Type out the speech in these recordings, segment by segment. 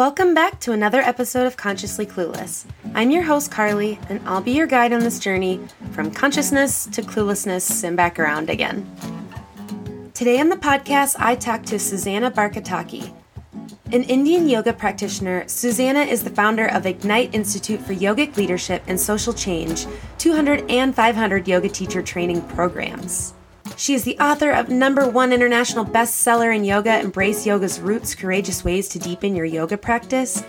Welcome back to another episode of Consciously Clueless. I'm your host, Carly, and I'll be your guide on this journey from consciousness to cluelessness and back around again. Today on the podcast, I talk to Susanna Barkataki. An Indian yoga practitioner, Susanna is the founder of Ignite Institute for Yogic Leadership and Social Change, 200 and 500 yoga teacher training programs. She is the author of number one international bestseller in yoga, Embrace Yoga's Roots Courageous Ways to Deepen Your Yoga Practice.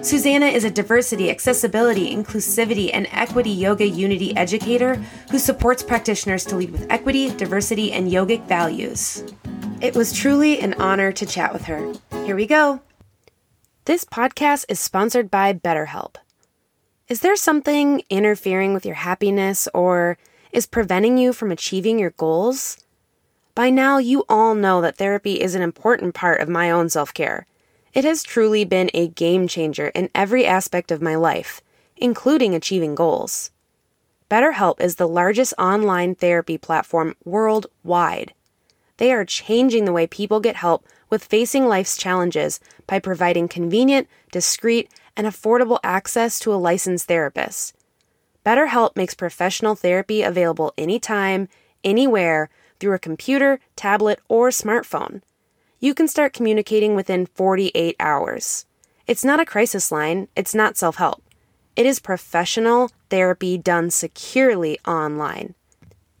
Susanna is a diversity, accessibility, inclusivity, and equity yoga unity educator who supports practitioners to lead with equity, diversity, and yogic values. It was truly an honor to chat with her. Here we go. This podcast is sponsored by BetterHelp. Is there something interfering with your happiness or is preventing you from achieving your goals? By now, you all know that therapy is an important part of my own self care. It has truly been a game changer in every aspect of my life, including achieving goals. BetterHelp is the largest online therapy platform worldwide. They are changing the way people get help with facing life's challenges by providing convenient, discreet, and affordable access to a licensed therapist. BetterHelp makes professional therapy available anytime, anywhere, through a computer, tablet, or smartphone. You can start communicating within 48 hours. It's not a crisis line, it's not self help. It is professional therapy done securely online.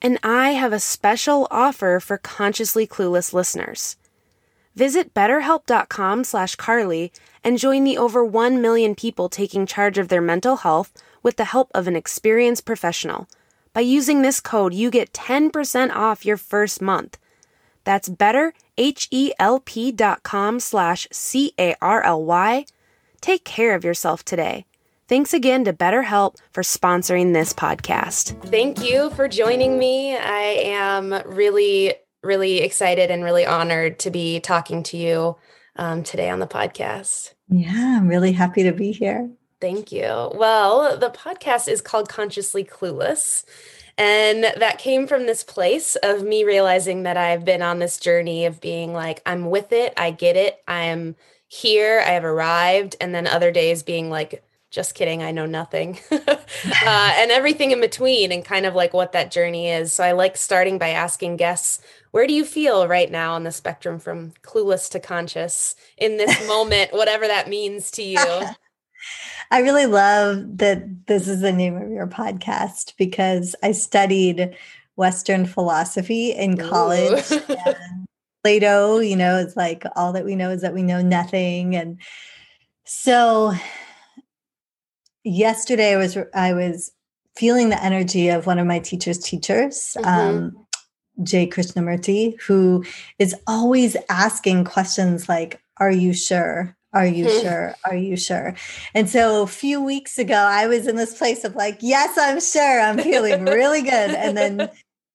And I have a special offer for consciously clueless listeners. Visit betterhelp.com slash Carly and join the over 1 million people taking charge of their mental health with the help of an experienced professional. By using this code, you get 10% off your first month. That's betterhelp.com slash C-A-R-L-Y. Take care of yourself today. Thanks again to BetterHelp for sponsoring this podcast. Thank you for joining me. I am really, really excited and really honored to be talking to you um, today on the podcast. Yeah, I'm really happy to be here. Thank you. Well, the podcast is called Consciously Clueless. And that came from this place of me realizing that I've been on this journey of being like, I'm with it, I get it, I'm here, I have arrived. And then other days being like, just kidding, I know nothing. uh, and everything in between, and kind of like what that journey is. So I like starting by asking guests, where do you feel right now on the spectrum from clueless to conscious in this moment, whatever that means to you? I really love that this is the name of your podcast because I studied Western philosophy in college. Plato, you know, it's like all that we know is that we know nothing. And so yesterday I was I was feeling the energy of one of my teacher's teachers, mm-hmm. um, J. Krishnamurti, who is always asking questions like, Are you sure? Are you sure? Are you sure? And so a few weeks ago, I was in this place of like, yes, I'm sure. I'm feeling really good. And then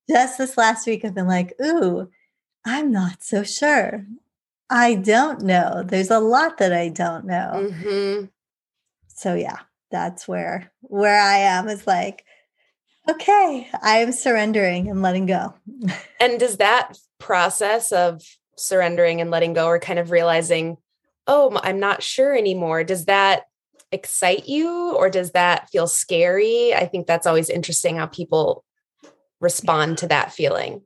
just this last week, I've been like, ooh, I'm not so sure. I don't know. There's a lot that I don't know. Mm-hmm. So yeah, that's where where I am is like, okay, I am surrendering and letting go. and does that process of surrendering and letting go or kind of realizing oh, I'm not sure anymore. Does that excite you or does that feel scary? I think that's always interesting how people respond to that feeling.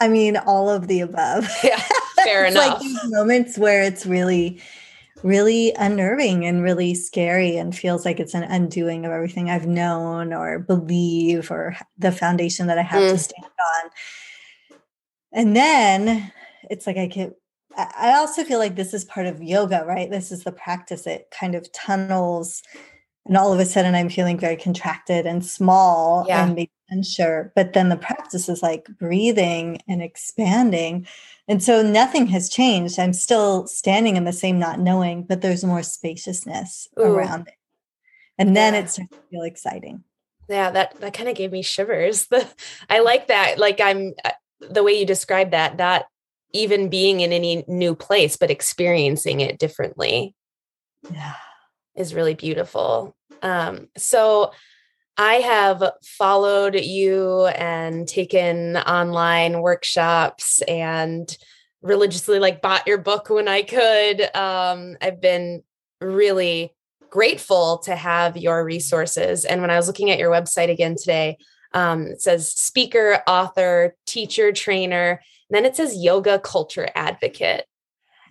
I mean, all of the above. Yeah, fair enough. Like these moments where it's really, really unnerving and really scary and feels like it's an undoing of everything I've known or believe or the foundation that I have mm. to stand on. And then it's like I get I also feel like this is part of yoga, right? This is the practice. It kind of tunnels, and all of a sudden I'm feeling very contracted and small yeah. and unsure. But then the practice is like breathing and expanding. And so nothing has changed. I'm still standing in the same not knowing, but there's more spaciousness Ooh. around it. And then yeah. it starts to feel exciting. Yeah, that that kind of gave me shivers. I like that. Like I'm uh, the way you describe that, that even being in any new place, but experiencing it differently. Yeah. Is really beautiful. Um, so I have followed you and taken online workshops and religiously like bought your book when I could. Um, I've been really grateful to have your resources. And when I was looking at your website again today, um, it says speaker, author, teacher, trainer. Then it says yoga culture advocate.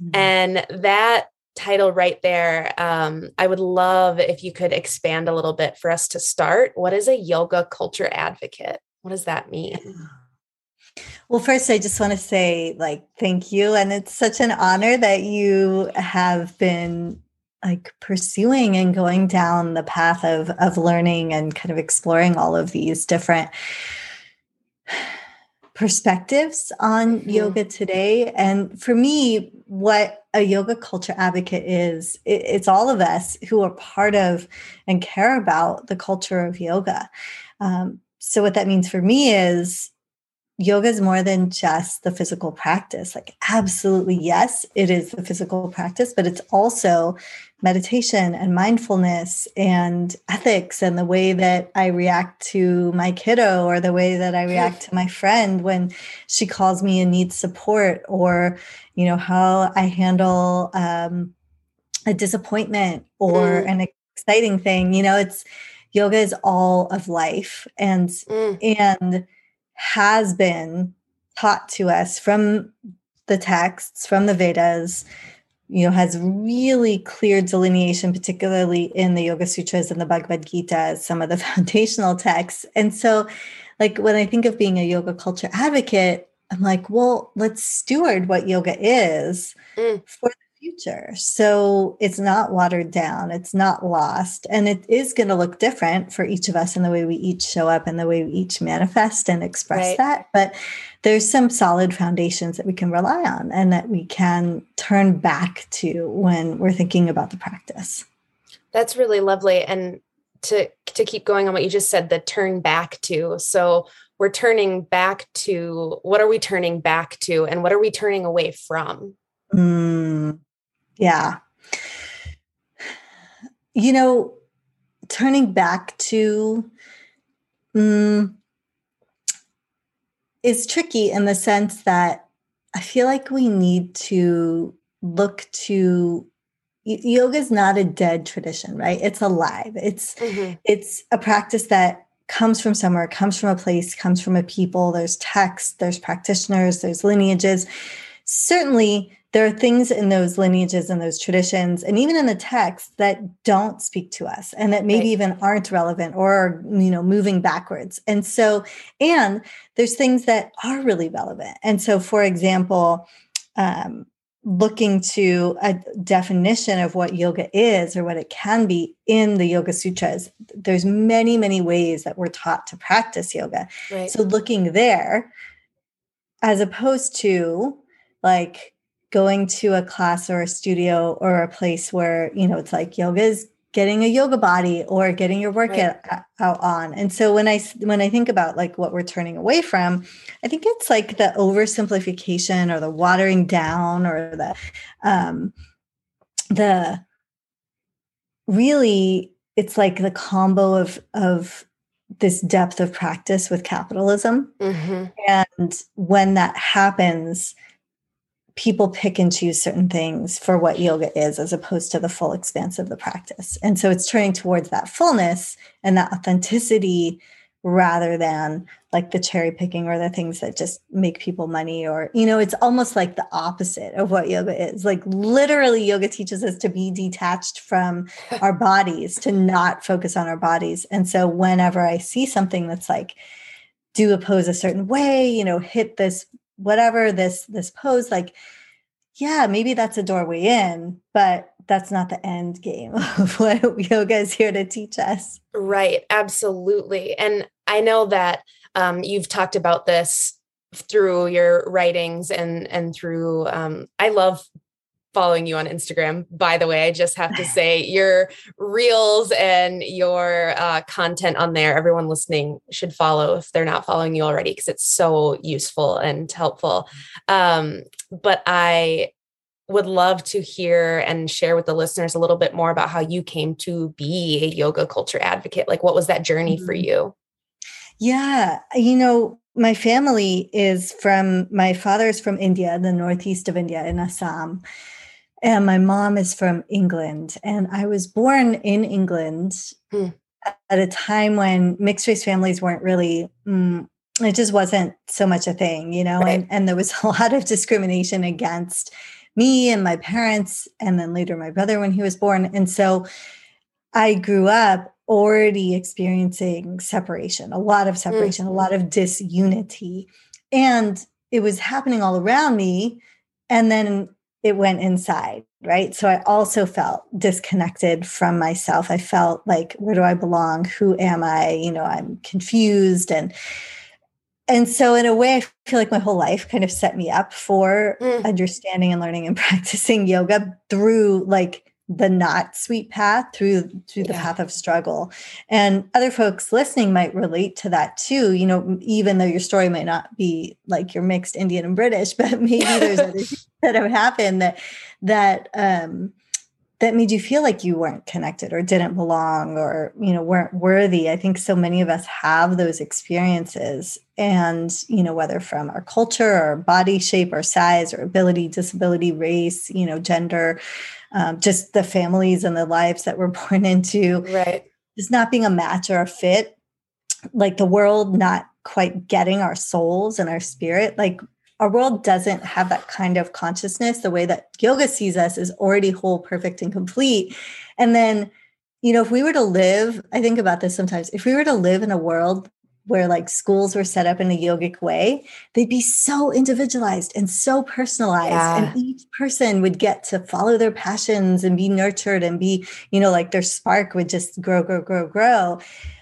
Mm-hmm. And that title right there, um, I would love if you could expand a little bit for us to start. What is a yoga culture advocate? What does that mean? Well, first, I just want to say, like, thank you. And it's such an honor that you have been like pursuing and going down the path of of learning and kind of exploring all of these different perspectives on mm-hmm. yoga today and for me what a yoga culture advocate is it, it's all of us who are part of and care about the culture of yoga um, so what that means for me is yoga is more than just the physical practice. Like, absolutely, yes, it is the physical practice, but it's also meditation and mindfulness and ethics and the way that I react to my kiddo or the way that I react to my friend when she calls me and needs support or, you know, how I handle um, a disappointment or mm. an exciting thing. You know, it's yoga is all of life and, mm. and, has been taught to us from the texts, from the Vedas, you know, has really clear delineation, particularly in the Yoga Sutras and the Bhagavad Gita, some of the foundational texts. And so, like, when I think of being a yoga culture advocate, I'm like, well, let's steward what yoga is mm. for the future. So it's not watered down, it's not lost, and it is going to look different for each of us in the way we each show up and the way we each manifest and express right. that. But there's some solid foundations that we can rely on and that we can turn back to when we're thinking about the practice. That's really lovely. And to to keep going on what you just said, the turn back to. So we're turning back to what are we turning back to and what are we turning away from? Mm, yeah. You know, turning back to mm, is tricky in the sense that I feel like we need to look to yoga is not a dead tradition right? It's alive. It's mm-hmm. it's a practice that comes from somewhere comes from a place comes from a people. There's texts there's practitioners there's lineages. Certainly there are things in those lineages and those traditions and even in the text that don't speak to us and that maybe right. even aren't relevant or you know moving backwards and so and there's things that are really relevant and so for example um, looking to a definition of what yoga is or what it can be in the yoga sutras there's many many ways that we're taught to practice yoga right. so looking there as opposed to like going to a class or a studio or a place where you know it's like yoga is getting a yoga body or getting your workout right. out on and so when i when i think about like what we're turning away from i think it's like the oversimplification or the watering down or the um the really it's like the combo of of this depth of practice with capitalism mm-hmm. and when that happens people pick and choose certain things for what yoga is as opposed to the full expanse of the practice. And so it's turning towards that fullness and that authenticity rather than like the cherry picking or the things that just make people money or you know it's almost like the opposite of what yoga is like literally yoga teaches us to be detached from our bodies to not focus on our bodies and so whenever i see something that's like do a pose a certain way you know hit this whatever this this pose like yeah maybe that's a doorway in but that's not the end game of what yoga is here to teach us. Right absolutely and i know that um, you've talked about this through your writings and and through um, i love following you on Instagram. By the way, I just have to say your reels and your uh, content on there, everyone listening should follow if they're not following you already, because it's so useful and helpful. Um, but I would love to hear and share with the listeners a little bit more about how you came to be a yoga culture advocate. Like, what was that journey mm-hmm. for you? Yeah, you know, my family is from my father is from India, the northeast of India in Assam and my mom is from England. And I was born in England hmm. at a time when mixed race families weren't really, mm, it just wasn't so much a thing, you know, right. and, and there was a lot of discrimination against me and my parents, and then later my brother when he was born. And so I grew up already experiencing separation, a lot of separation, mm-hmm. a lot of disunity. And it was happening all around me. And then it went inside, right? So I also felt disconnected from myself. I felt like, where do I belong? Who am I? You know, I'm confused and and so in a way i feel like my whole life kind of set me up for mm. understanding and learning and practicing yoga through like the not sweet path through through the yeah. path of struggle. And other folks listening might relate to that too you know even though your story might not be like you're mixed indian and british but maybe there's other things that have happened that that um that made you feel like you weren't connected or didn't belong or you know weren't worthy. I think so many of us have those experiences and you know whether from our culture or body shape or size or ability disability race you know gender um, just the families and the lives that we're born into right just not being a match or a fit like the world not quite getting our souls and our spirit like our world doesn't have that kind of consciousness. The way that yoga sees us is already whole, perfect, and complete. And then, you know, if we were to live, I think about this sometimes, if we were to live in a world where like schools were set up in a yogic way, they'd be so individualized and so personalized. Yeah. And each person would get to follow their passions and be nurtured and be, you know, like their spark would just grow, grow, grow, grow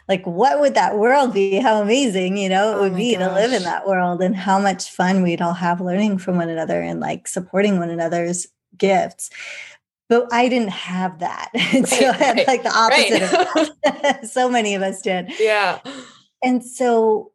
like what would that world be how amazing you know it oh would be gosh. to live in that world and how much fun we'd all have learning from one another and like supporting one another's gifts but I didn't have that. And so right, I had like the opposite right. of so many of us did. Yeah. And so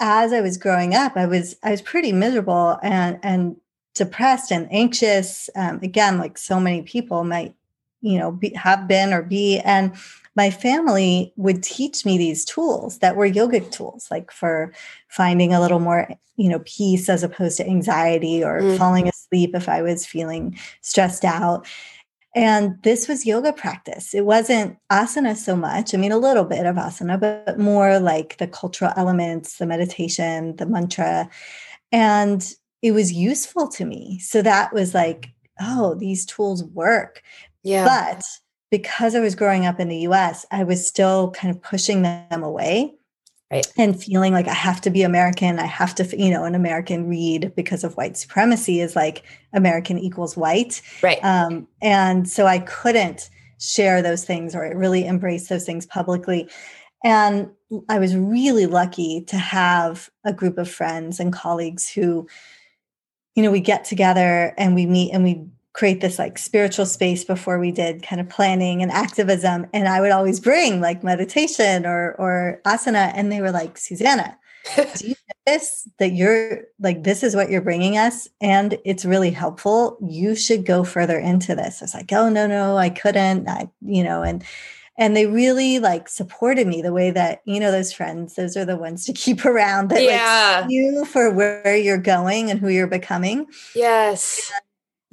as I was growing up, I was I was pretty miserable and and depressed and anxious. Um, again, like so many people might, you know, be, have been or be. And my family would teach me these tools that were yogic tools, like for finding a little more, you know, peace as opposed to anxiety or mm. falling asleep if I was feeling stressed out. And this was yoga practice. It wasn't asana so much. I mean, a little bit of asana, but more like the cultural elements, the meditation, the mantra. And it was useful to me. So that was like, oh, these tools work. Yeah. But because I was growing up in the US, I was still kind of pushing them away. Right. And feeling like I have to be American. I have to, you know, an American read because of white supremacy is like American equals white. Right. Um, and so I couldn't share those things or really embrace those things publicly. And I was really lucky to have a group of friends and colleagues who, you know, we get together and we meet and we create this like spiritual space before we did kind of planning and activism and i would always bring like meditation or or asana and they were like susanna do you notice that you're like this is what you're bringing us and it's really helpful. You should go further into this. I was like oh no no i couldn't. I you know and and they really like supported me the way that you know those friends those are the ones to keep around that yeah. like you for where you're going and who you're becoming. Yes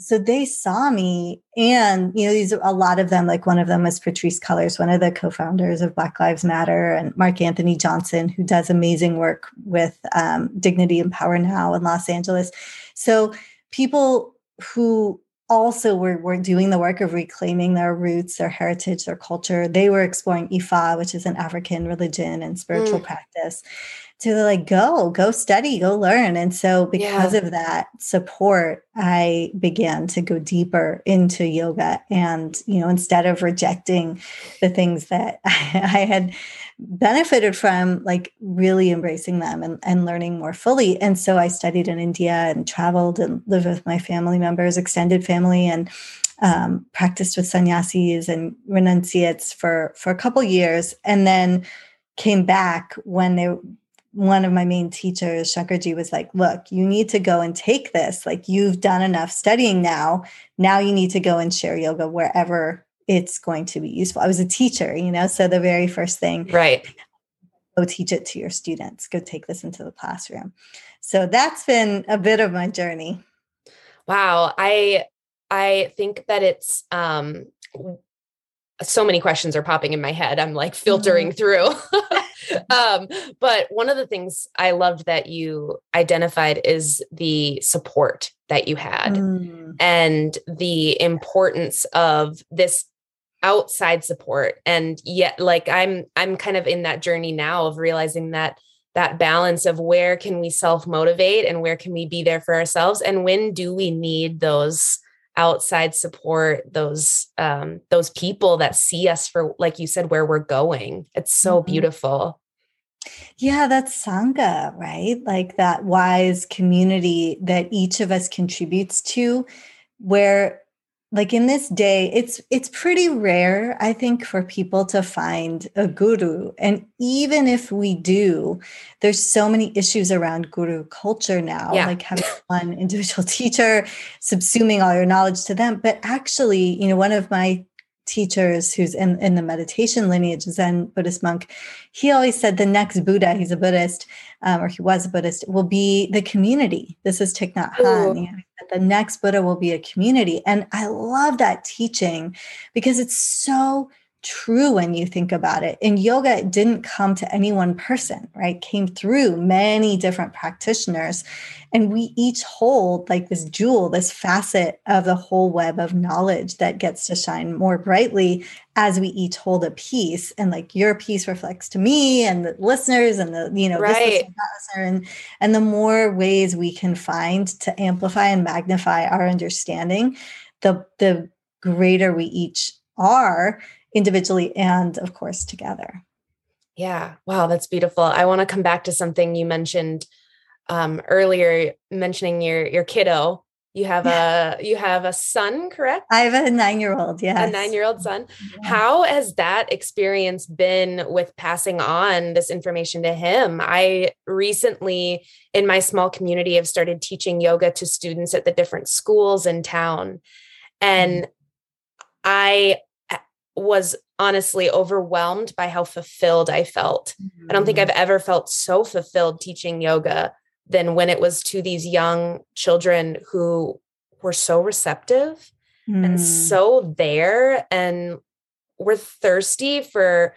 so they saw me and you know these a lot of them like one of them was patrisse cullors one of the co-founders of black lives matter and mark anthony johnson who does amazing work with um, dignity and power now in los angeles. So people who also were, were doing the work of reclaiming their roots their heritage their culture they were exploring ifa which is an african religion and spiritual mm. practice to like go go study go learn and so because yeah. of that support i began to go deeper into yoga and you know instead of rejecting the things that i had benefited from like really embracing them and, and learning more fully and so i studied in india and traveled and lived with my family members extended family and um, practiced with sannyasis and renunciates for for a couple years and then came back when they one of my main teachers, Shankarji, was like, look, you need to go and take this. Like, you've done enough studying now. Now you need to go and share yoga wherever it's going to be useful. I was a teacher, you know, so the very first thing, right? Go teach it to your students, go take this into the classroom. So that's been a bit of my journey. Wow. I, I think that it's um so many questions are popping in my head. I'm like filtering mm-hmm. through. um, but one of the things I loved that you identified is the support that you had mm. and the importance of this outside support. And yet like i'm i'm kind of in that journey now of realizing that that balance of where can we self motivate and where can we be there for ourselves? And when do we need those outside support those um those people that see us for like you said where we're going? It's so mm-hmm. beautiful. Yeah that's sangha right? Like that wise community that each of us contributes to where like in this day it's it's pretty rare i think for people to find a guru and even if we do there's so many issues around guru culture now yeah. like having one individual teacher subsuming all your knowledge to them but actually you know one of my teachers who's in, in the meditation lineage, Zen Buddhist monk, he always said the next Buddha, he's a Buddhist, um, or he was a Buddhist, will be the community. This is Thich Nhat Hanh. Know, the next Buddha will be a community. And I love that teaching because it's so true when you think about it. In yoga, it didn't come to any one person, right? It came through many different practitioners. And we each hold like this jewel, this facet of the whole web of knowledge that gets to shine more brightly as we each hold a piece. And like your piece reflects to me and the listeners and the, you know, right. listener, and, and the more ways we can find to amplify and magnify our understanding, the the greater we each are individually and of course together. Yeah. Wow that's beautiful. I want to come back to something you mentioned um, earlier mentioning your your kiddo. You have a you have a son correct? I have a nine year old yeah a nine year old son. Yeah. how has that experience been with passing on this information to him? I recently in my small community have started teaching yoga to students at the different schools in town. And mm. i was honestly overwhelmed by how fulfilled I felt. Mm-hmm. I don't think I've mm. ever felt so fulfilled teaching yoga than when it was to these young children who were so receptive mm. and so there and were thirsty for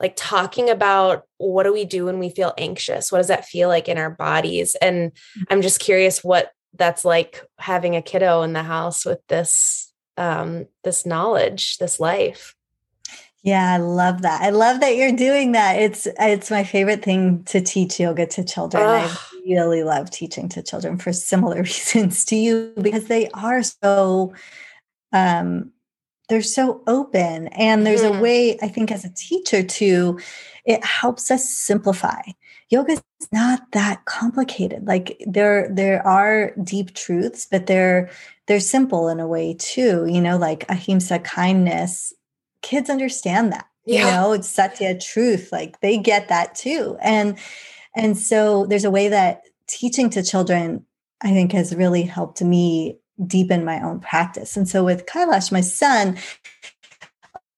like talking about what do we do when we feel anxious? What does that feel like in our bodies? And mm. I'm just curious what that's like having a kiddo in the house with this um this knowledge, this life. Yeah, I love that. I love that you're doing that. It's it's my favorite thing to teach yoga to children. Ugh. I really love teaching to children for similar reasons to you because they are so um they're so open and there's mm-hmm. a way I think as a teacher too it helps us simplify. Yoga is not that complicated. Like there there are deep truths, but they're they're simple in a way too. You know, like ahimsa kindness kids understand that yeah. you know it's satya truth like they get that too and and so there's a way that teaching to children i think has really helped me deepen my own practice and so with kailash my son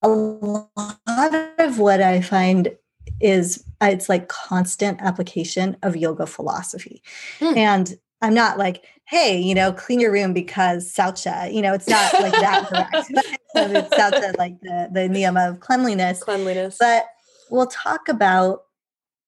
a lot of what i find is it's like constant application of yoga philosophy hmm. and i'm not like hey, you know, clean your room because saucha, you know, it's not like that correct. it's saucha, like the, the niyama of cleanliness. Cleanliness. But we'll talk about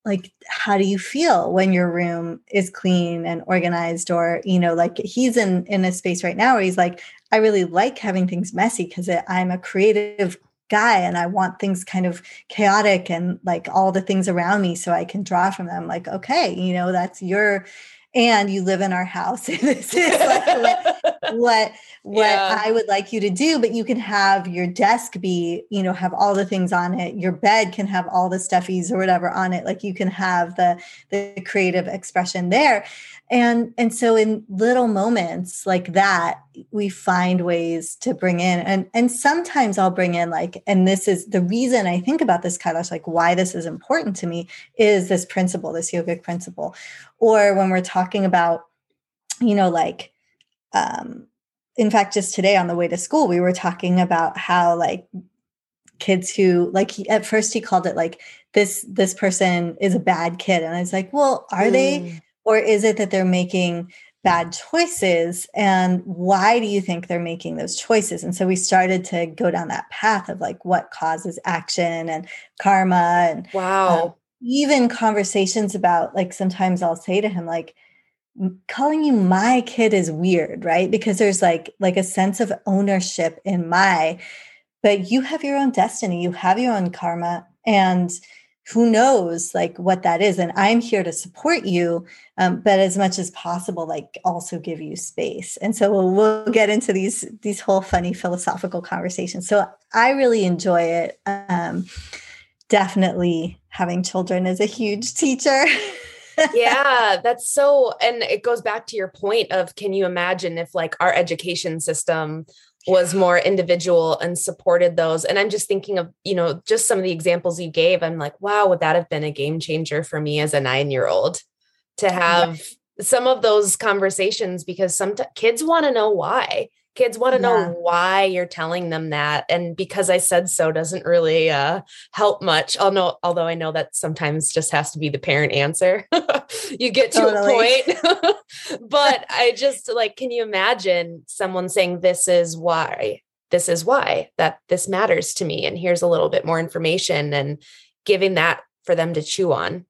like how do you feel when your room is clean and organized or you know like he's in in a space right now where he's like i really like having things messy because i'm a creative guy and i want things kind of chaotic and like all the things around me so i can draw from them like okay you know that's your and you live in our house. this is like what what, yeah. I would like you to do. But you can have your desk be, you know, have all the things on it. Your bed can have all the stuffies or whatever on it. Like you can have the the creative expression there and and so in little moments like that we find ways to bring in and and sometimes i'll bring in like and this is the reason i think about this kailash like why this is important to me is this principle this yogic principle or when we're talking about you know like um in fact just today on the way to school we were talking about how like kids who like he, at first he called it like this this person is a bad kid. And i was like well are mm. they or is it that they're making bad choices? And why do you think they're making those choices? And so we started to go down that path of like what causes action and karma and wow. um, even conversations about like sometimes i'll say to him like calling you my kid is weird right? Because there's like like a sense of ownership in my but you have your own destiny you have your own karma and who knows like what that is and i'm here to support you um, but as much as possible like also give you space. And so we'll, we'll, get into these these whole funny philosophical conversations. So i really enjoy it um, definitely having children is a huge teacher yeah that's so and it goes back to your point of can you imagine if like our education system was more individual and supported those. And I'm just thinking of, you know, just some of the examples you gave. I'm like, wow, would that have been a game changer for me as a nine year old to have some of those conversations because some t- kids want to know why. Kids want to yeah. know why you're telling them that. And because I said so doesn't really uh, help much. Although, although I know that sometimes just has to be the parent answer. you get to totally. a point. but I just like, can you imagine someone saying, This is why? This is why that this matters to me. And here's a little bit more information and giving that for them to chew on.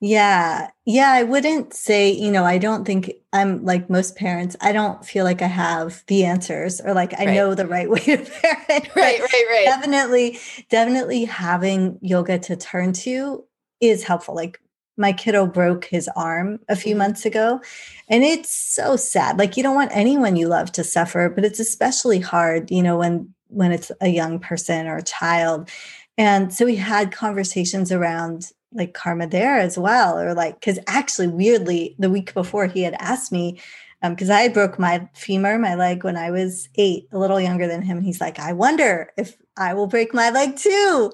Yeah. Yeah. I wouldn't say, you know, I don't think I'm like most parents. I don't feel like I have the answers or like I right. know the right way to parent. Right, right, right. Definitely, definitely having yoga to turn to is helpful. Like my kiddo broke his arm a few mm-hmm. months ago and it's so sad like you don't want anyone you love to suffer but it's especially hard you know when when it's a young person or a child and so we had conversations around like karma there as well or like because actually weirdly the week before he had asked me because um, i broke my femur my leg when i was eight a little younger than him and he's like i wonder if i will break my leg too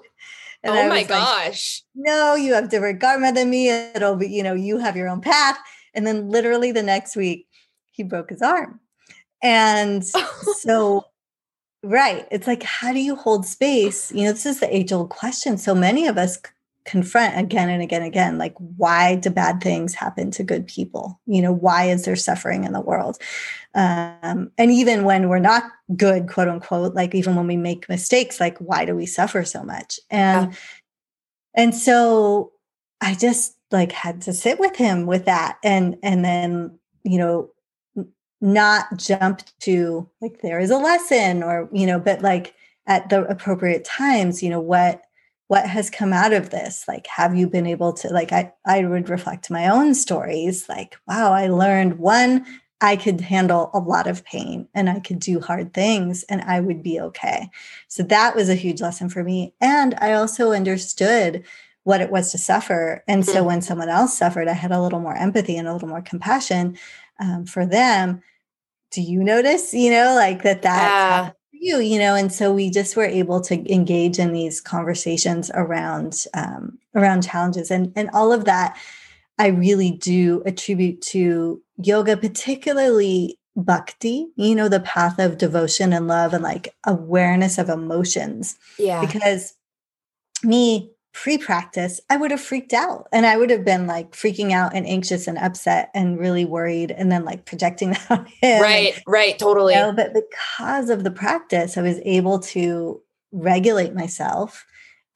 and oh my gosh. Like, no, you have different karma than me. It'll be, you know, you have your own path. And then literally the next week, he broke his arm. And so, right. It's like, how do you hold space? You know, this is the age old question. So many of us confront again and again and again like why do bad things happen to good people? You know why is there suffering in the world? Um, and even when we're not good quote unquote like even when we make mistakes like why do we suffer so much? And yeah. and so i just like had to sit with him with that and and then you know not jump to like there is a lesson or you know but like at the appropriate times you know what what has come out of this? Like have you been able to like i i would reflect my own stories like wow i learned one i could handle a lot of pain and i could do hard things and i would be okay. So that was a huge lesson for me and i also understood what it was to suffer and so mm-hmm. when someone else suffered i had a little more empathy and a little more compassion um, for them. Do you notice you know like that that you you know and so we just were able to engage in these conversations around um, around challenges and and all of that i really do attribute to yoga particularly bhakti you know the path of devotion and love and like awareness of emotions. Yeah. Because me pre-practice i would have freaked out. And i would have been like freaking out and anxious and upset and really worried and then like projecting that on him right right totally. you know, but because of the practice i was able to regulate myself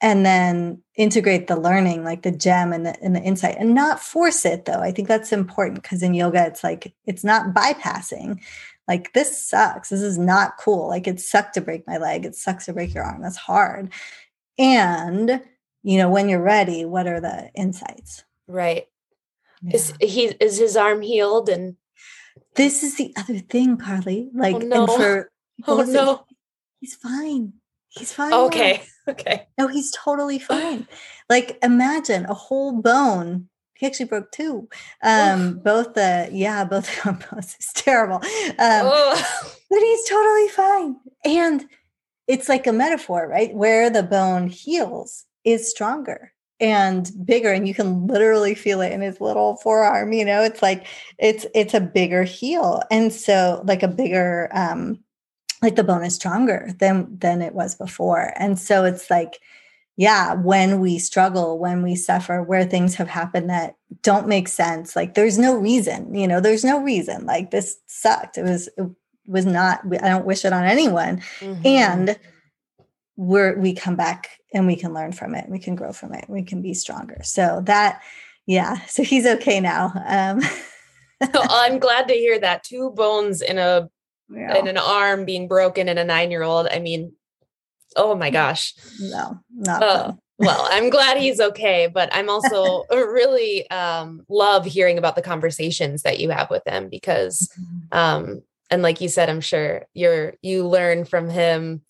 and then integrate the learning like the gem and the, and the insight and not force it though. I think that's important because in yoga it's like it's not bypassing. Like this sucks. This is not cool. Like it sucked to break my leg. It sucks to break your arm. That's hard. And you know when you're ready what are the insights? Right. Yeah. is he is his arm healed and this is the other thing carly like oh, no. for oh no. He's fine. He's fine okay okay. No he's totally fine. Like imagine a whole bone he actually broke two um both the yeah both both is terrible um but he's totally fine. And it's like a metaphor right where the bone heals is stronger and bigger and you can literally feel it in his little forearm you know it's like it's it's a bigger heel and so like a bigger um like the bone is stronger than than it was before and so it's like yeah, when we struggle, when we suffer, where things have happened that don't make sense, like there's no reason, you know, there's no reason. Like this sucked. It was it was not I don't wish it on anyone. Mm-hmm. And we're we come back and we can learn from it. We can grow from it. We can be stronger. So that yeah, so he's okay now. Um so I'm glad to hear that. Two bones in a yeah. in an arm being broken in a 9-year-old. I mean, oh my gosh. No, not uh, well, I'm glad he's okay, but I'm also really um, love hearing about the conversations that you have with him because, mm-hmm. um, and like you said, I'm sure you're you learn from him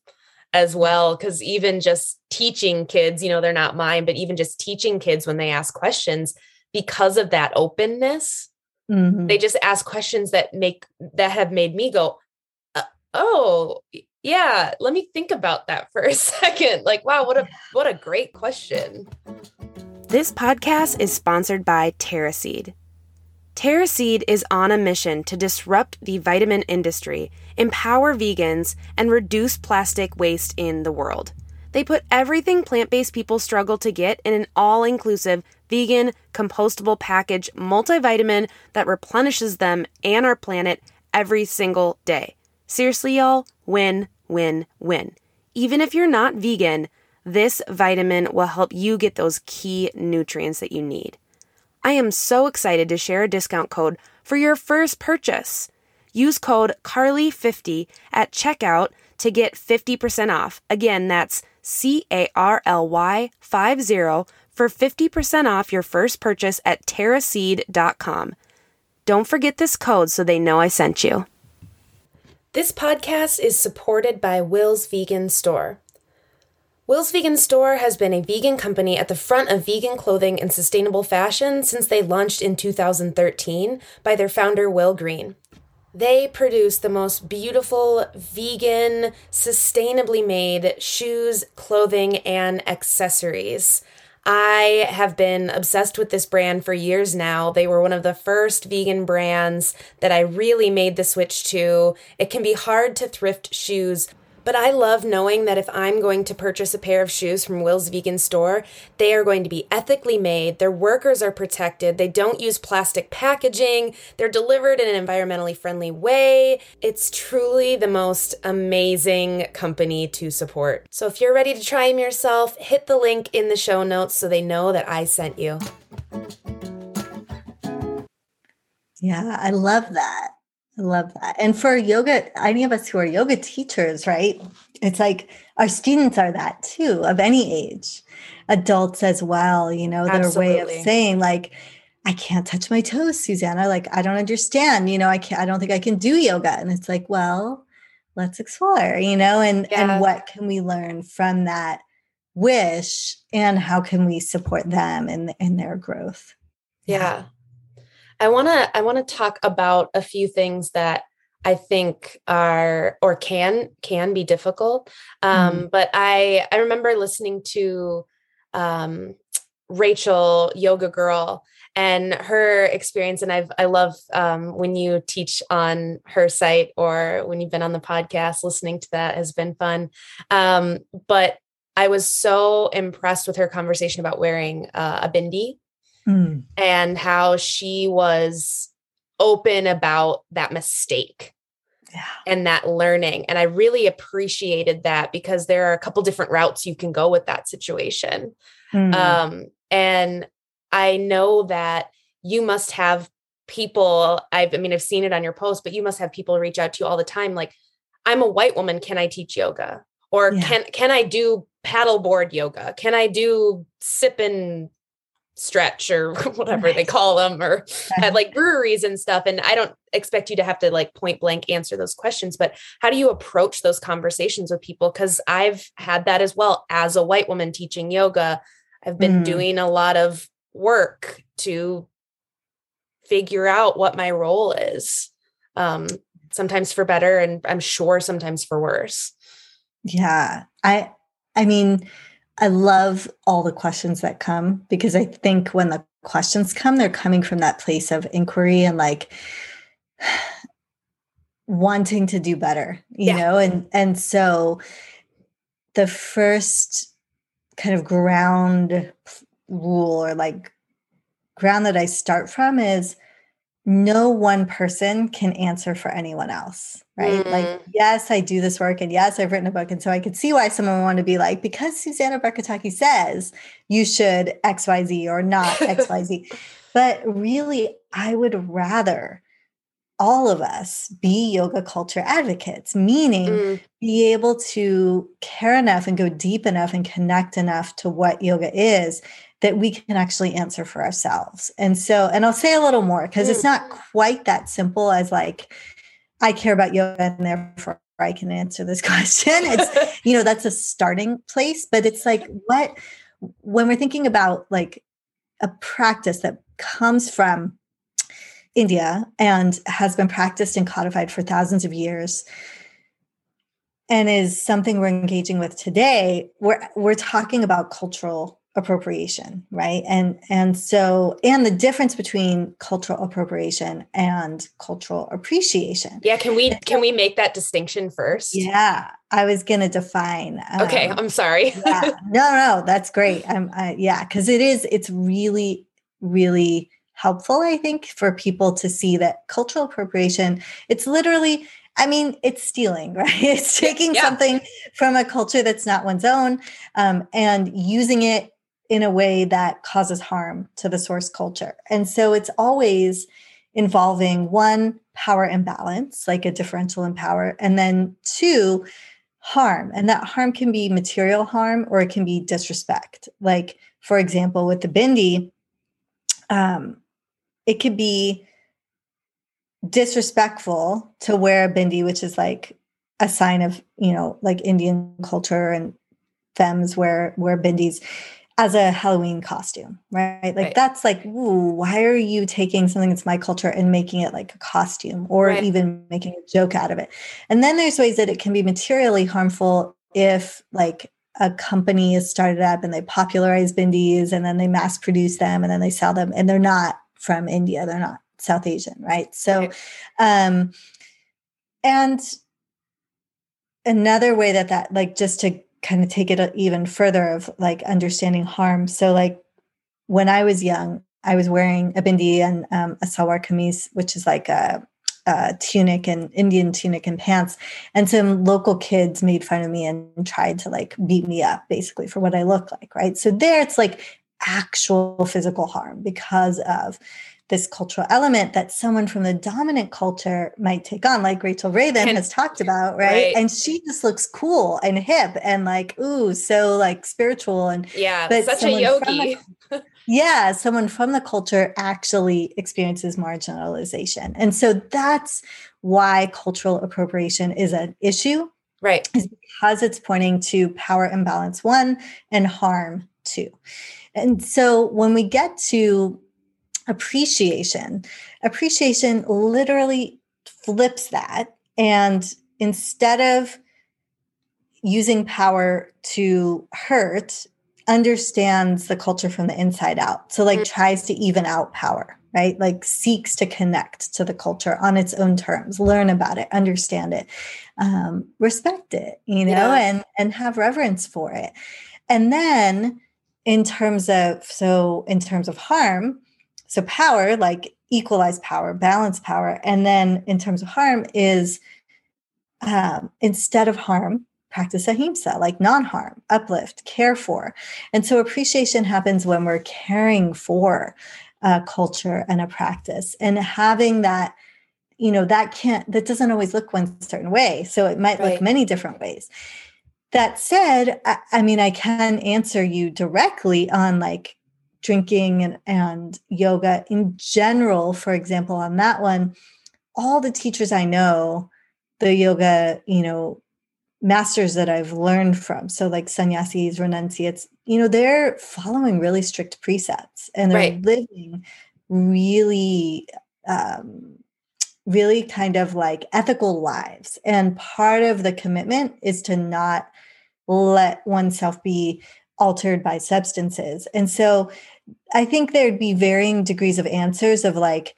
as well. Because even just teaching kids, you know, they're not mine, but even just teaching kids when they ask questions, because of that openness, mm-hmm. they just ask questions that make that have made me go, uh, oh yeah let me think about that for a second like wow what a what a great question this podcast is sponsored by terraseed terraseed is on a mission to disrupt the vitamin industry empower vegans and reduce plastic waste in the world they put everything plant-based people struggle to get in an all-inclusive vegan compostable package multivitamin that replenishes them and our planet every single day seriously y'all win, win, win. Even if you're not vegan, this vitamin will help you get those key nutrients that you need. I am so excited to share a discount code for your first purchase. Use code CARLY50 at checkout to get 50% off. Again, that's C A R L Y 50 for 50% off your first purchase at terraseed.com. Don't forget this code so they know I sent you. This podcast is supported by Will's Vegan Store. Will's Vegan Store has been a vegan company at the front of vegan clothing and sustainable fashion since they launched in 2013 by their founder, Will Green. They produce the most beautiful, vegan, sustainably made shoes, clothing, and accessories. I have been obsessed with this brand for years now. They were one of the first vegan brands that I really made the switch to. It can be hard to thrift shoes, but I love knowing that if I'm going to purchase a pair of shoes from Will's Vegan Store, they are going to be ethically made, their workers are protected, they don't use plastic packaging, they're delivered in an environmentally friendly way. It's truly the most amazing company to support. So if you're ready to try them yourself, hit the link in the show notes so they know that I sent you. Yeah, I love that. I love that. And for yoga, any of us who are yoga teachers, right? It's like our students are that too, of any age, adults as well, you know, their Absolutely. way of saying, like, I can't touch my toes, Susanna. Like, I don't understand, you know, I can't, I don't think I can do yoga. And it's like, well, let's explore, you know, and yeah. and what can we learn from that wish and how can we support them in in their growth? Yeah. I want to I want to talk about a few things that I think are or can can be difficult. Um, mm. But I I remember listening to um, Rachel Yoga Girl and her experience, and I've I love um, when you teach on her site or when you've been on the podcast. Listening to that has been fun. Um, but I was so impressed with her conversation about wearing uh, a bindi mm. and how she was open about that mistake yeah. and that learning. And I really appreciated that because there are a couple different routes you can go with that situation. Mm. Um, and I know that you must have people, I've, I mean, I've seen it on your post, but you must have people reach out to you all the time. Like, I'm a white woman. Can I teach yoga? Or yeah. can, can I do paddleboard yoga? Can I do sip and stretch or whatever they call them or at like breweries and stuff and i don't expect you to have to like point blank answer those questions but how do you approach those conversations with people? Because i've had that as well as a white woman teaching yoga. I've been mm. doing a lot of work to figure out what my role is um sometimes for better and i'm sure sometimes for worse. Yeah i i mean I love all the questions that come because I think when the questions come, they're coming from that place of inquiry and like wanting to do better, you yeah. know? And and so the first kind of ground rule or like ground that I start from is no one person can answer for anyone else, right? Mm. Like, yes, I do this work and yes, I've written a book. And so I could see why someone would want to be like, because Susanna Barkataki says you should XYZ or not XYZ. but really, I would rather all of us be yoga culture advocates, meaning mm. be able to care enough and go deep enough and connect enough to what yoga is that we can actually answer for ourselves. And so, and I'll say a little more because mm. it's not quite that simple as like, I care about yoga and therefore I can answer this question. It's, you know, that's a starting place, but it's like what, when we're thinking about like a practice that comes from India and has been practiced and codified for thousands of years and is something we're engaging with today we're we're talking about cultural appropriation right? And and so and the difference between cultural appropriation and cultural appreciation. Yeah can we can we make that distinction first? Yeah i was going to define okay um, i'm sorry. yeah, no no that's great. I'm I, yeah because it is it's really really helpful, I think, for people to see that cultural appropriation, it's literally, I mean, it's stealing, right? It's taking yeah. something from a culture that's not one's own um, and using it in a way that causes harm to the source culture. And so it's always involving one, power imbalance, like a differential in power, and then two, harm. And that harm can be material harm or it can be disrespect. Like, for example, with the Bindi, um, it could be disrespectful to wear a bindi, which is like a sign of, you know, like Indian culture and femmes wear wear bindis as a Halloween costume, right? Like right. that's like, ooh, why are you taking something that's my culture and making it like a costume or right. even making a joke out of it? And then there's ways that it can be materially harmful if like a company is started up and they popularize bindis and then they mass produce them and then they sell them and they're not from India. They're not South Asian, right? So, okay. um, and another way that that, like, just to kind of take it even further of like understanding harm. So, like, when I was young, I was wearing a bindi and um, a salwar kameez, which is like a, a, tunic and Indian tunic and pants. And some local kids made fun of me and tried to like beat me up basically for what I look like. Right. So there it's like actual physical harm because of this cultural element that someone from the dominant culture might take on, like Rachel Brathen has talked about, right? right? And she just looks cool and hip and like, ooh, so like spiritual and yeah, but such a yogi. The, yeah, someone from the culture actually experiences marginalization. And so that's why cultural appropriation is an issue. Right. Is because it's pointing to power imbalance one and harm two. And so when we get to appreciation, appreciation literally flips that. And instead of using power to hurt, understands the culture from the inside out. So, like, mm-hmm. tries to even out power, right? Like, seeks to connect to the culture on its own terms, learn about it, understand it, um, respect it, you know, yeah. and and have reverence for it. And then in terms of so in terms of harm so power like equalize power balance power and then in terms of harm is um, instead of harm practice ahimsa like non-harm uplift care for and so appreciation happens when we're caring for a culture and a practice and having that you know that can't that doesn't always look one certain way so it might right. look many different ways that said, I, I, mean, I can answer you directly on like drinking and, and yoga in general, for example, on that one. All the teachers I know, the yoga, you know, masters that I've learned from, so like sannyasis, renunciates, you know, they're following really strict precepts and they're right. living really um, really kind of like ethical lives. And part of the commitment is to not let oneself be altered by substances. And so I think there'd be varying degrees of answers of like,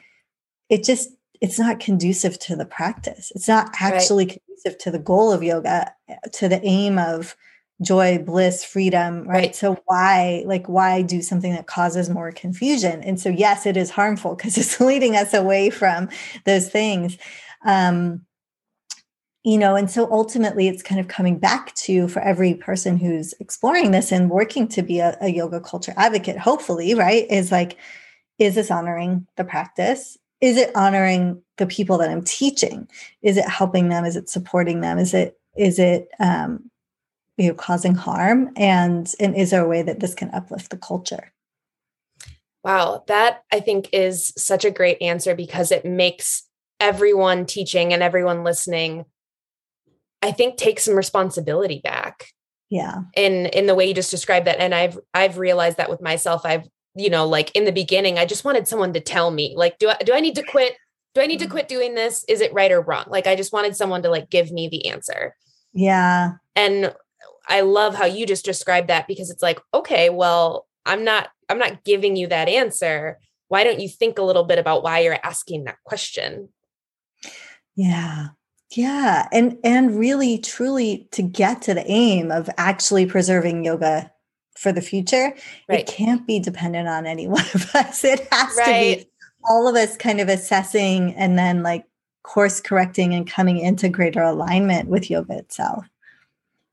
it just, it's not conducive to the practice. It's not actually right. conducive to the goal of yoga, to the aim of joy, bliss, freedom, right? Right. So why like why do something that causes more confusion? And so yes, it is harmful because it's leading us away from those things. Um you know, and so ultimately it's kind of coming back to for every person who's exploring this and working to be a, a yoga culture advocate, hopefully, right? Is like, is this honoring the practice? Is it honoring the people that I'm teaching? Is it helping them? Is it supporting them? Is it is it um, you know causing harm? And and is there a way that this can uplift the culture? Wow, that I think is such a great answer because it makes everyone teaching and everyone listening I think take some responsibility back Yeah. in in the way you just described that. And I've I've realized that with myself I've you know like in the beginning I just wanted someone to tell me like do I do I need to quit? Do I need to mm-hmm. quit doing this? Is it right or wrong? Like I just wanted someone to like give me the answer. Yeah. and I love how you just described that because it's like okay well I'm not I'm not giving you that answer. Why don't you think a little bit about why you're asking that question? Yeah. Yeah. And and really truly to get to the aim of actually preserving yoga for the future, Right. it can't be dependent on any one of us. It has to be all of us kind of assessing and then like course correcting and coming into greater alignment with yoga itself.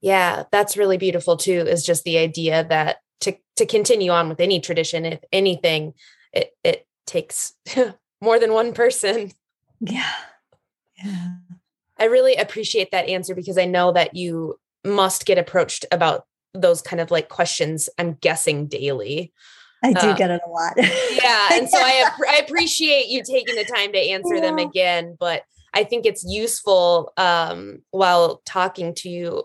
Yeah, that's really beautiful too. Is just the idea that to to continue on with any tradition, if anything, it it takes more than one person. Yeah. Yeah. I really appreciate that answer because I know that you must get approached about those kind of like questions. I'm guessing daily. I do Uh, get it a lot. Yeah, and so I I appreciate you taking the time to answer them again, but I think it's useful um, while talking to you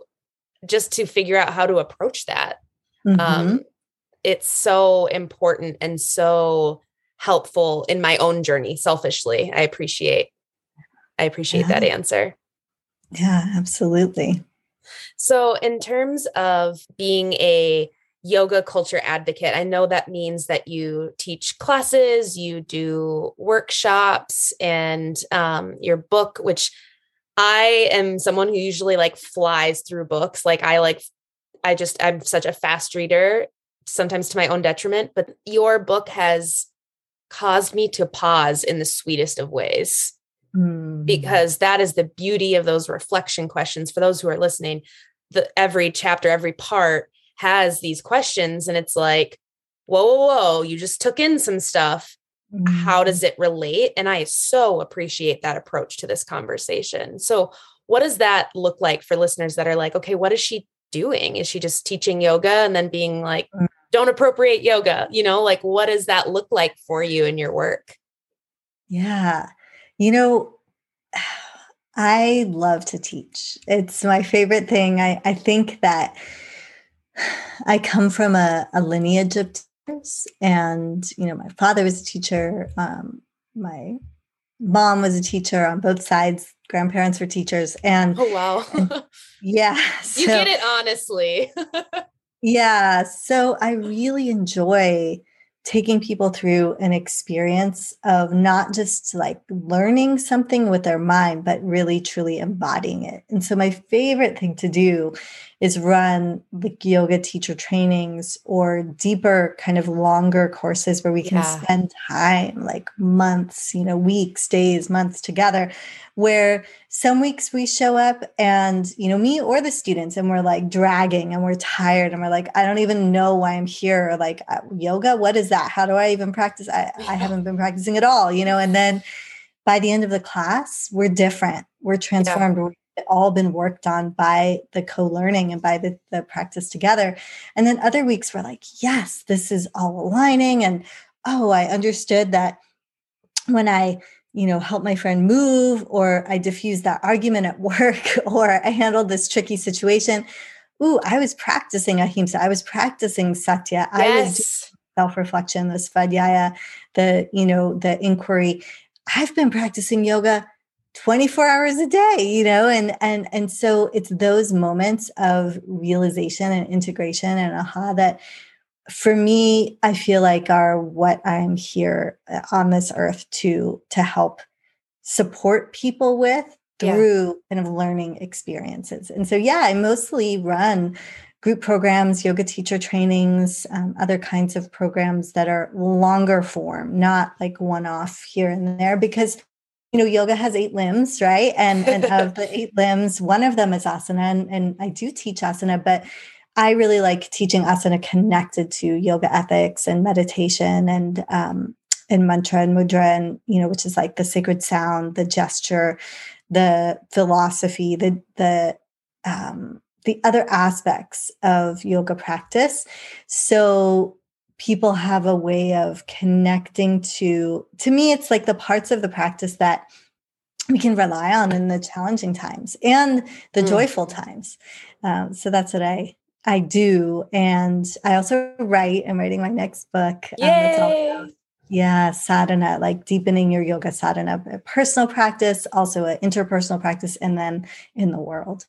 just to figure out how to approach that. Mhm. um, it's so important and so helpful in my own journey selfishly i appreciate i appreciate that answer yeah, absolutely. so in terms of being a yoga culture advocate i know that means that you teach classes you do workshops and um, your book which i am someone who usually like flies through books like i like i just i'm such a fast reader sometimes to my own detriment but your book has caused me to pause in the sweetest of ways Mm. because that is the beauty of those reflection questions for those who are listening the every chapter every part has these questions and it's like whoa whoa whoa you just took in some stuff how Mm. does it relate and i so appreciate that approach to this conversation so what does that look like for listeners that are like okay what is she doing is she just teaching yoga and then being like Mm. don't appropriate yoga you know like what does that look like for you in your work Yeah. You know, I love to teach. It's my favorite thing. I, I think that I come from a, a lineage of teachers, and you know, my father was a teacher. Um, my mom was a teacher on both sides. Grandparents were teachers, and oh wow yeah, you get it honestly yeah. So I really enjoy taking people through an experience of not just like learning something with their mind, but really truly embodying it. And so my favorite thing to do is run like yoga teacher trainings or deeper, kind of longer courses where we can Yeah. spend time, like months, you know, weeks, days, months together, where some weeks we show up and you know me or the students and we're like dragging and we're tired and we're like i don't even know why i'm here or like uh, yoga? What is that? How do i even practice? I, I haven't been practicing at all you know and then by the end of the class we're different. We're transformed. we've all been worked on by the co-learning and by the, the practice together and then other weeks we're like yes this is all aligning and oh i understood that when i you know, help my friend move, or I diffused that argument at work, or I handled this tricky situation. Ooh, I was practicing ahimsa. I was practicing satya. I was self-reflection, the svadhyaya, the, you know, the inquiry. I've been practicing yoga 24 hours a day, you know, and and and so it's those moments of realization and integration and aha that for me i feel like are what i'm here uh, on this earth to to help support people with Yeah. through kind of learning experiences and so yeah i mostly run group programs, yoga teacher trainings, um, other kinds of programs that are longer form, not like one off here and there, because you know yoga has eight limbs, right? And and of the eight limbs, one of them is asana, and, and I do teach asana, but I really like teaching asana connected to yoga ethics and meditation and um, and mantra and mudra, and you know, which is like the sacred sound, the gesture, the philosophy, the the um, the other aspects of yoga practice. So people have a way of connecting to to me it's like the parts of the practice that we can rely on in the challenging times and the mm. joyful times um, so that's what i i do and i also write i'm writing my next book Yay! Um, yeah sadhana like deepening your yoga sadhana personal practice also an interpersonal practice and then in the world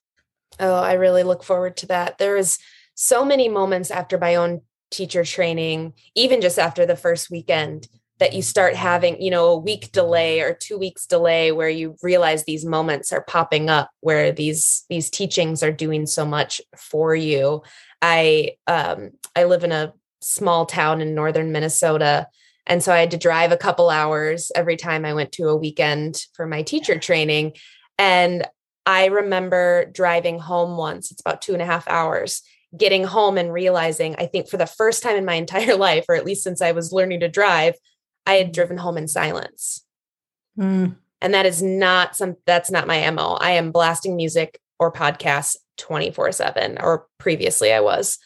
Oh, I really look forward to that. there is so many moments after my own teacher training, even just after the first weekend, that you start having, you know, a week delay or two weeks delay where you realize these moments are popping up where these these teachings are doing so much for you. I um I live in a small town in northern Minnesota. And so I had to drive a couple hours every time I went to a weekend for my teacher training. And I remember driving home once, it's about two and a half hours, getting home and realizing, I think for the first time in my entire life, or at least since I was learning to drive, I had driven home in silence. Mm. And that is not some, that's not my MO. I am blasting music or podcasts 24 7, or previously I was.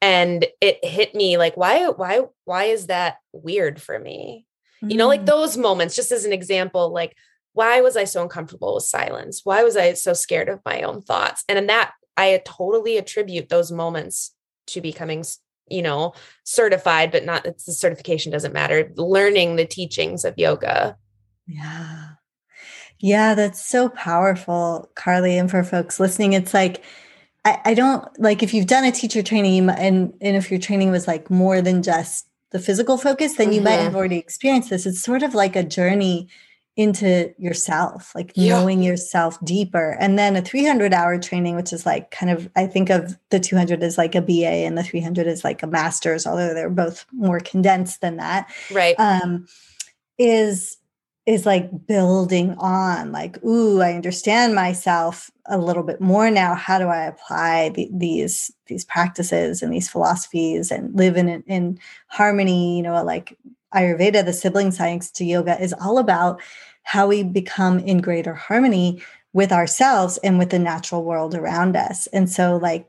And it hit me like, why, why, why is that weird for me? Mm. You know, like mm. those moments, just as an example, like, why was I so uncomfortable with silence? Why was I so scared of my own thoughts? And in that, I totally attribute those moments to becoming, you know, certified, but not the certification doesn't matter. Learning the teachings of yoga. Yeah. Yeah, that's so powerful, Carly. And for folks listening, it's like, I, I don't like if you've done a teacher training and, and if your training was like more than just the physical focus, then you mm-hmm. might have already experienced this. It's sort of like a journey into yourself, like yeah. knowing yourself deeper. And then a 300 hour training, which is like kind of, I think of the 200 as like a BA and the 300 is like a master's, although they're both more condensed than that. Right. Um, is is like building on like ooh i understand myself a little bit more now how do i apply the, these these practices and these philosophies and live in in harmony you know like Ayurveda, the sibling science to yoga, is all about how we become in greater harmony with ourselves and with the natural world around us. And so, like,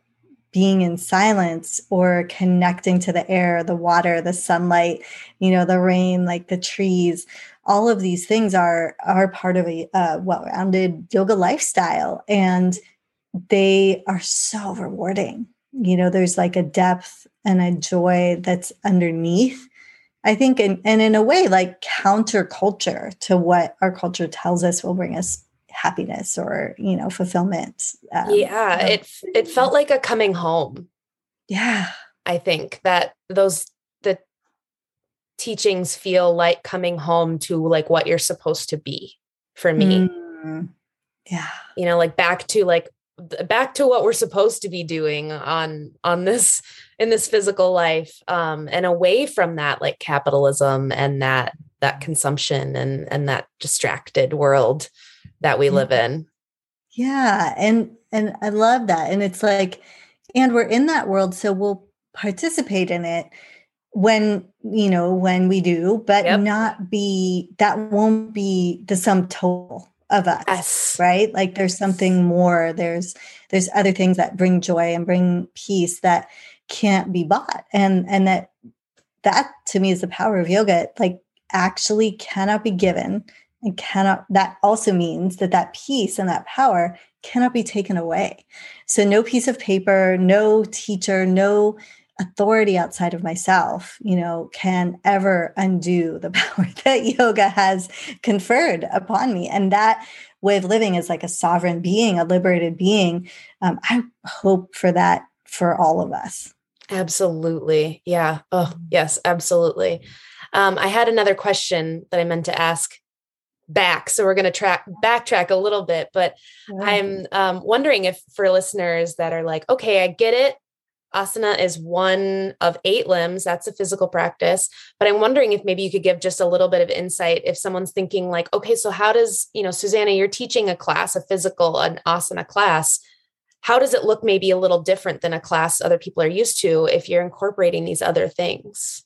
being in silence or connecting to the air, the water, the sunlight, you know, the rain, like the trees, all of these things are are part of a uh, well-rounded yoga lifestyle, and they are so rewarding. You know, there's like a depth and a joy that's underneath I think, in, and in a way, like counterculture to what our culture tells us will bring us happiness or you know fulfillment. Um, yeah, so. it it felt like a coming home. Yeah, I think that those the teachings feel like coming home to like what you're supposed to be for me. Mm, yeah, you know, like back to like back to what we're supposed to be doing on on this in this physical life um and away from that like capitalism and that that consumption and and that distracted world that we live in. Yeah and and i love that and it's like and we're in that world so we'll participate in it when you know when we do but yep. not be that won't be the sum total of us yes. right? Like there's something more. There's there's other things that bring joy and bring peace that can't be bought. And and that that to me is the power of yoga. Like actually cannot be given and cannot that also means that that peace and that power cannot be taken away. So no piece of paper no teacher no authority outside of myself, you know, can ever undo the power that yoga has conferred upon me. And that way of living is like a sovereign being, a liberated being. Um, I hope for that for all of us. Absolutely. Yeah. Oh, yes, absolutely. Um, I had another question that I meant to ask back. So we're going to track backtrack a little bit, but I'm um, wondering if for listeners that are like, okay, I get it asana is one of eight limbs. That's a physical practice. But I'm wondering if maybe you could give just a little bit of insight if someone's thinking, like, okay, so how does, you know, Susanna, you're teaching a class, a physical, an asana class. How does it look maybe a little different than a class other people are used to if you're incorporating these other things?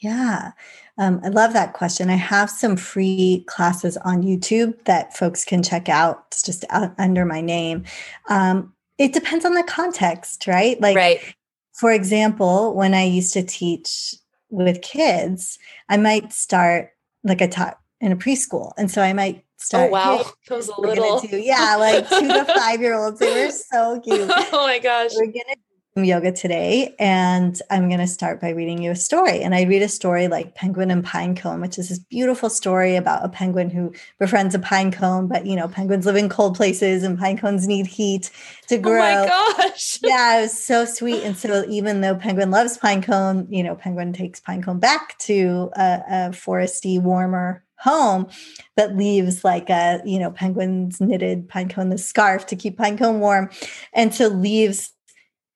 Yeah. Um, I love that question. I have some free classes on YouTube that folks can check out. It's just out under my name. Um, it depends on the context, right? Like, right. For example, when I used to teach with kids, I might start like I taught in a preschool, and so I might oh, start. Oh wow, those a little. Do, yeah, like two to five year olds. They were so cute. oh my gosh. We're gonna yoga today and I'm going to start by reading you a story. And I read a story like Penguin and Pinecone, which is this beautiful story about a penguin who befriends a pinecone, but you know, penguins live in cold places and pinecones need heat to grow. Oh my gosh. yeah, it was so sweet. And so even though penguin loves pinecone, you know, penguin takes pinecone back to a, a foresty, warmer home but leaves like a you know penguin's knitted pinecone the scarf to keep pinecone warm and so leaves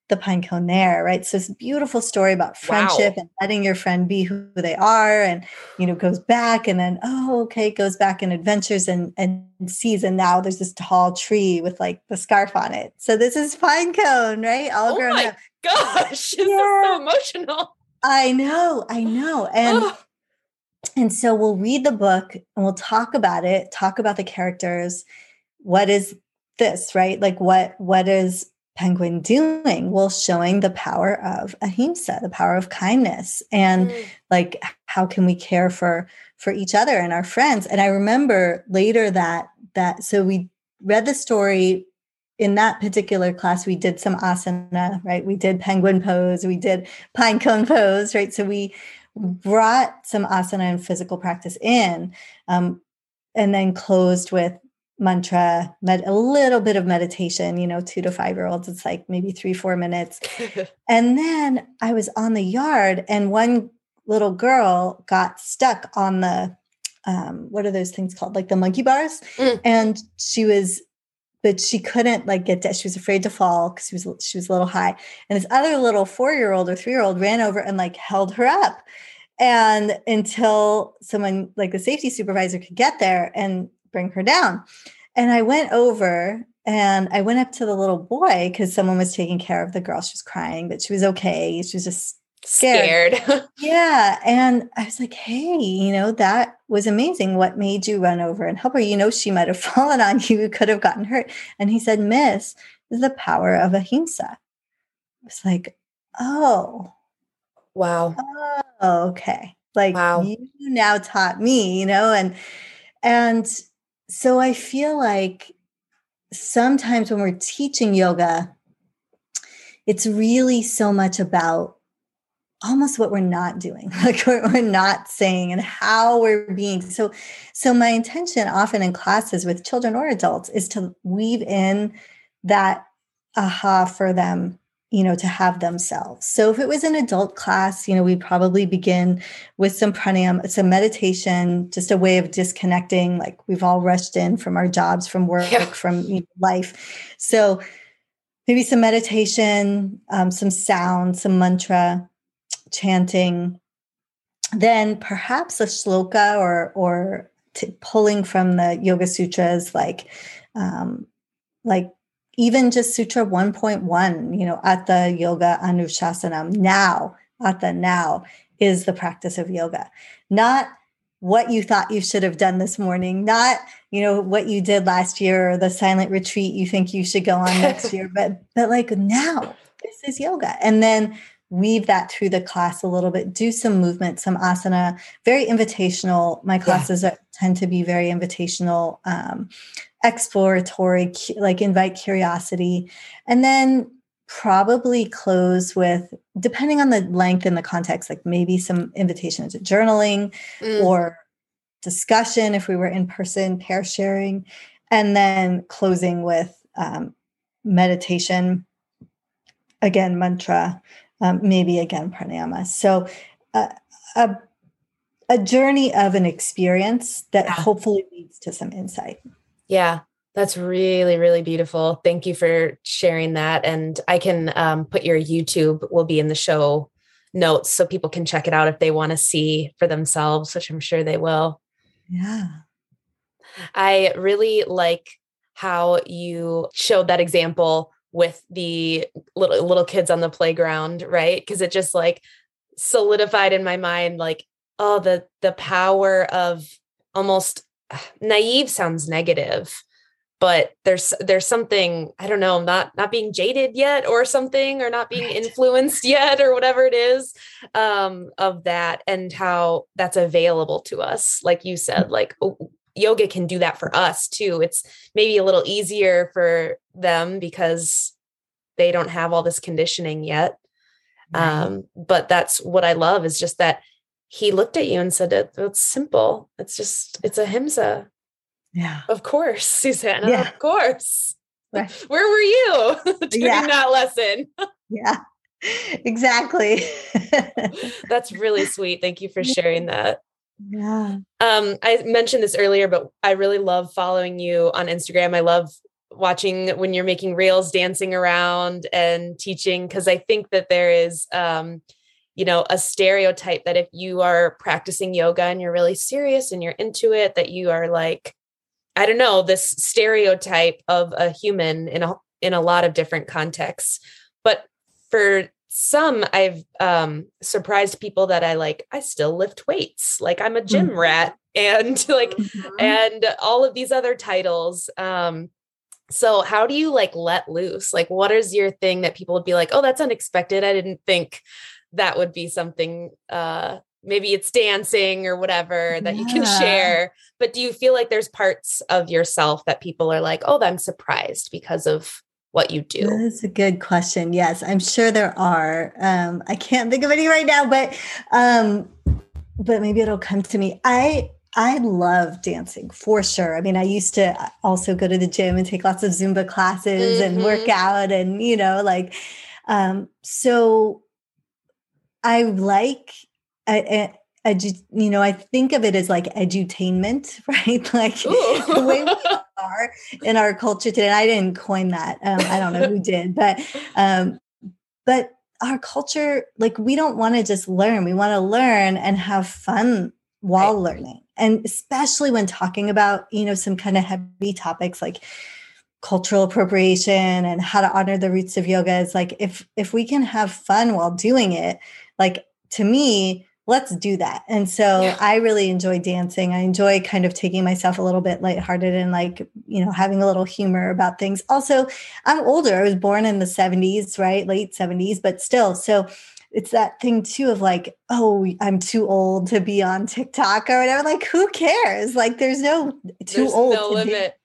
the pine cone there, right? So it's a beautiful story about friendship wow. and letting your friend be who they are and you know goes back and then oh okay goes back and adventures and and sees and now there's this tall tree with like the scarf on it. So this is pine cone, right? All oh grown my up. gosh, this yeah. so emotional. I know, I know. And oh. and so we'll read the book and we'll talk about it, talk about the characters. What is this, right? Like what what is Penguin doing? Well, showing the power of ahimsa, the power of kindness, and mm. like how can we care for for each other and our friends. And I remember later that that so we read the story in that particular class. We did some asana, right? We did penguin pose, we did pine cone pose, right? So we brought some asana and physical practice in, um, and then closed with mantra, med- a little bit of meditation, you know, two to five year olds, it's like maybe three, four minutes. and then I was on the yard and one little girl got stuck on the, um, what are those things called? Like the monkey bars. Mm. And she was, but she couldn't like get down. She was afraid to fall because she was, she was a little high. And this other little four year old or three year old ran over and like held her up. And until someone like the safety supervisor could get there and bring her down. And I went over and I went up to the little boy because someone was taking care of the girl. She was crying, but she was okay. She was just scared. scared. yeah. And I was like, hey, you know, that was amazing. What made you run over and help her? You know, she might have fallen on you, could have gotten hurt. And he said, Miss, is the power of ahimsa. It's like, oh. Wow. Oh, okay. Like wow. you now taught me, you know, and and so I feel like sometimes when we're teaching yoga, it's really so much about almost what we're not doing like what we're not saying and how we're being. So so my intention often in classes with children or adults is to weave in that aha for them you know, to have themselves. So if it was an adult class, you know, we'd probably begin with some pranayama, some meditation, just a way of disconnecting. Like we've all rushed in from our jobs, from work, yeah. from you know, life. So maybe some meditation, um, some sound, some mantra, chanting. Then perhaps a shloka or or t- pulling from the Yoga Sutras, like um, like even just Sutra 1.1, you know, atha Yoga Anushasanam, now, at the now is the practice of yoga, not what you thought you should have done this morning, not, you know, what you did last year or the silent retreat you think you should go on next year, but, but like now, this is yoga. And then weave that through the class a little bit do some movement some asana very invitational my classes yeah. are, tend to be very invitational um, exploratory like invite curiosity and then probably close with depending on the length and the context like maybe some invitation to journaling mm. or discussion if we were in person pair sharing and then closing with um, meditation again mantra um, maybe again pranayama. So uh, a, a journey of an experience that hopefully leads to some insight. Yeah. That's really, really beautiful. Thank you for sharing that. And I can um, put your YouTube will be in the show notes so people can check it out if they want to see for themselves, which I'm sure they will. Yeah. I really like how you showed that example with the little little kids on the playground, right? Because it just like solidified in my mind like oh the the power of almost naive sounds negative but there's there's something i don't know not not being jaded yet or something or not being right. influenced yet or whatever it is um of that and how that's available to us like you said like oh, yoga can do that for us too it's maybe a little easier for them because they don't have all this conditioning yet right. um but that's what i love is just that he looked at you and said it, it's simple it's just it's ahimsa yeah. Of course, Susanna. Yeah. Of course. Right. Where were you during yeah. that lesson? yeah. Exactly. That's really sweet. Thank you for sharing that. Yeah. Um, I mentioned this earlier, but I really love following you on Instagram. I love watching when you're making reels, dancing around and teaching, because I think that there is um, you know, a stereotype that if you are practicing yoga and you're really serious and you're into it, that you are like I don't know, this stereotype of a human in a in a lot of different contexts. But for some I've um surprised people that I like I still lift weights. Like I'm a gym mm-hmm. rat and like mm-hmm. and all of these other titles. Um so how do you like let loose? Like what is your thing that people would be like, "Oh, that's unexpected. I didn't think that would be something uh maybe it's dancing or whatever that yeah. you can share but do you feel like there's parts of yourself that people are like oh i'm surprised because of what you do that's a good question yes i'm sure there are um, i can't think of any right now but um, but maybe it'll come to me i I love dancing for sure. I mean, I used to also go to the gym and take lots of Zumba classes mm-hmm. and work mm-hmm. out and, you know, like, um, so I like I, I, edu, you know, I think of it as like edutainment, right? Like the way we are in our culture today. I didn't coin that. Um, I don't know who did, but um, but our culture, like we don't want to just learn. We want to learn and have fun while right. learning, and especially when talking about you know some kind of heavy topics like cultural appropriation and how to honor the roots of yoga. Is like if if we can have fun while doing it, like to me let's do that. And so yeah. I really enjoy dancing. I enjoy kind of taking myself a little bit lighthearted and like, you know, having a little humor about things. Also, I'm older. I was born in the 70s, right? Late 70s, but still. So it's that thing too of like, oh, I'm too old to be on TikTok or whatever. Like, who cares? Like, there's no too there's old. No limit.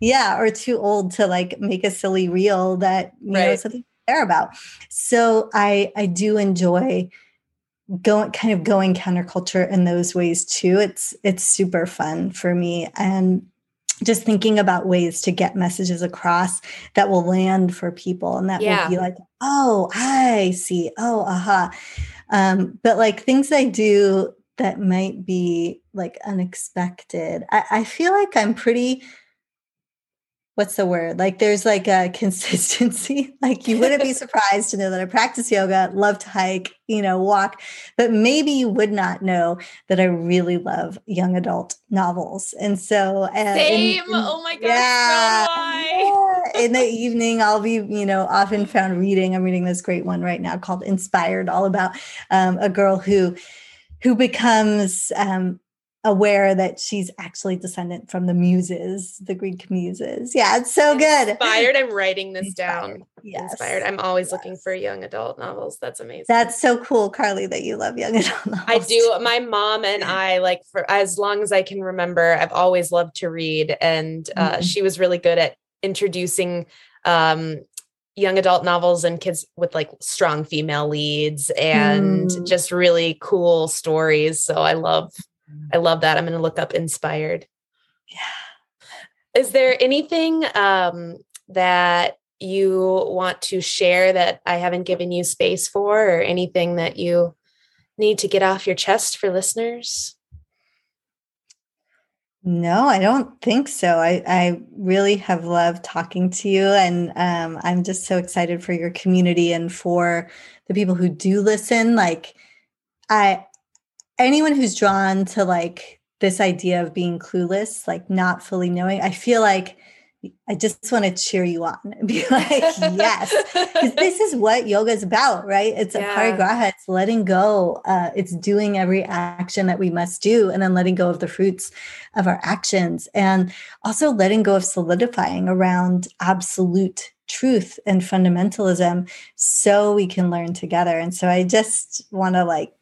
yeah, or too old to like make a silly reel that you right. know something care about. So I I do enjoy going kind of going counterculture in those ways too it's it's super fun for me and just thinking about ways to get messages across that will land for people and that yeah. will be like oh i see oh aha um, but like things i do that might be like unexpected I, I feel like i'm pretty what's the word? Like there's like a consistency. like you wouldn't be surprised to know that I practice yoga, love to hike, you know, walk, but maybe you would not know that I really love young adult novels. And so, uh, same. In, in, oh my gosh. Yeah, yeah. In the evening, I'll be, you know, often found reading. I'm reading this great one right now called "Inspired," all about um, a girl who who becomes um, aware that she's actually descendant from the muses, the Greek muses. Yeah, it's so good. Inspired. I'm writing this down. Yes. Inspired. I'm always yes. looking for young adult novels. That's amazing. That's so cool, Carly, that you love young adult novels. I do. My mom and I, like for as long as I can remember, I've always loved to read. And uh, mm-hmm. she was really good at introducing um, young adult novels and kids with like strong female leads and mm. just really cool stories. So I love I love that. I'm going to look up inspired. Yeah. Is there anything um, that you want to share that I haven't given you space for, or anything that you need to get off your chest for listeners? No, I don't think so. I, I really have loved talking to you. And um, I'm just so excited for your community and for the people who do listen. Like, I, anyone who's drawn to like this idea of being clueless, like not fully knowing, I feel like I just want to cheer you on and be like, yes, because this is what yoga is about, right? It's aparigraha, it's letting go, uh, it's doing every action that we must do, and then letting go of the fruits of our actions, and also letting go of solidifying around absolute truth and fundamentalism so we can learn together. And so I just want to like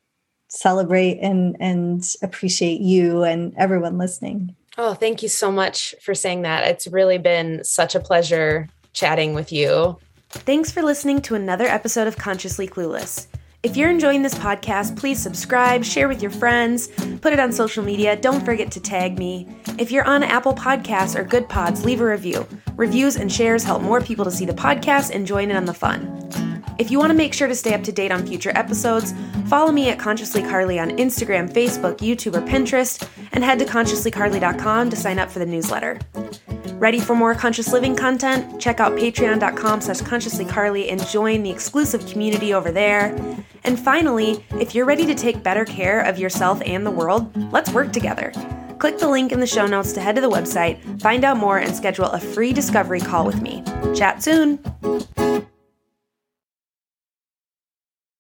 celebrate and and appreciate you and everyone listening. Oh, thank you so much for saying that. It's really been such a pleasure chatting with you. Thanks for listening to another episode of Consciously Clueless. If you're enjoying this podcast, please subscribe, share with your friends, put it on social media. Don't forget to tag me. If you're on Apple Podcasts or Goodpods, leave a review. Reviews and shares help more people to see the podcast and join in on the fun. If you want to make sure to stay up to date on future episodes, follow me at Consciously Carly on Instagram, Facebook, YouTube, or Pinterest, and head to consciouslycarly.com to sign up for the newsletter. Ready for more conscious living content? Check out patreon.com slash consciouslycarly and join the exclusive community over there. And finally, if you're ready to take better care of yourself and the world, let's work together. Click the link in the show notes to head to the website, find out more, and schedule a free discovery call with me. Chat soon!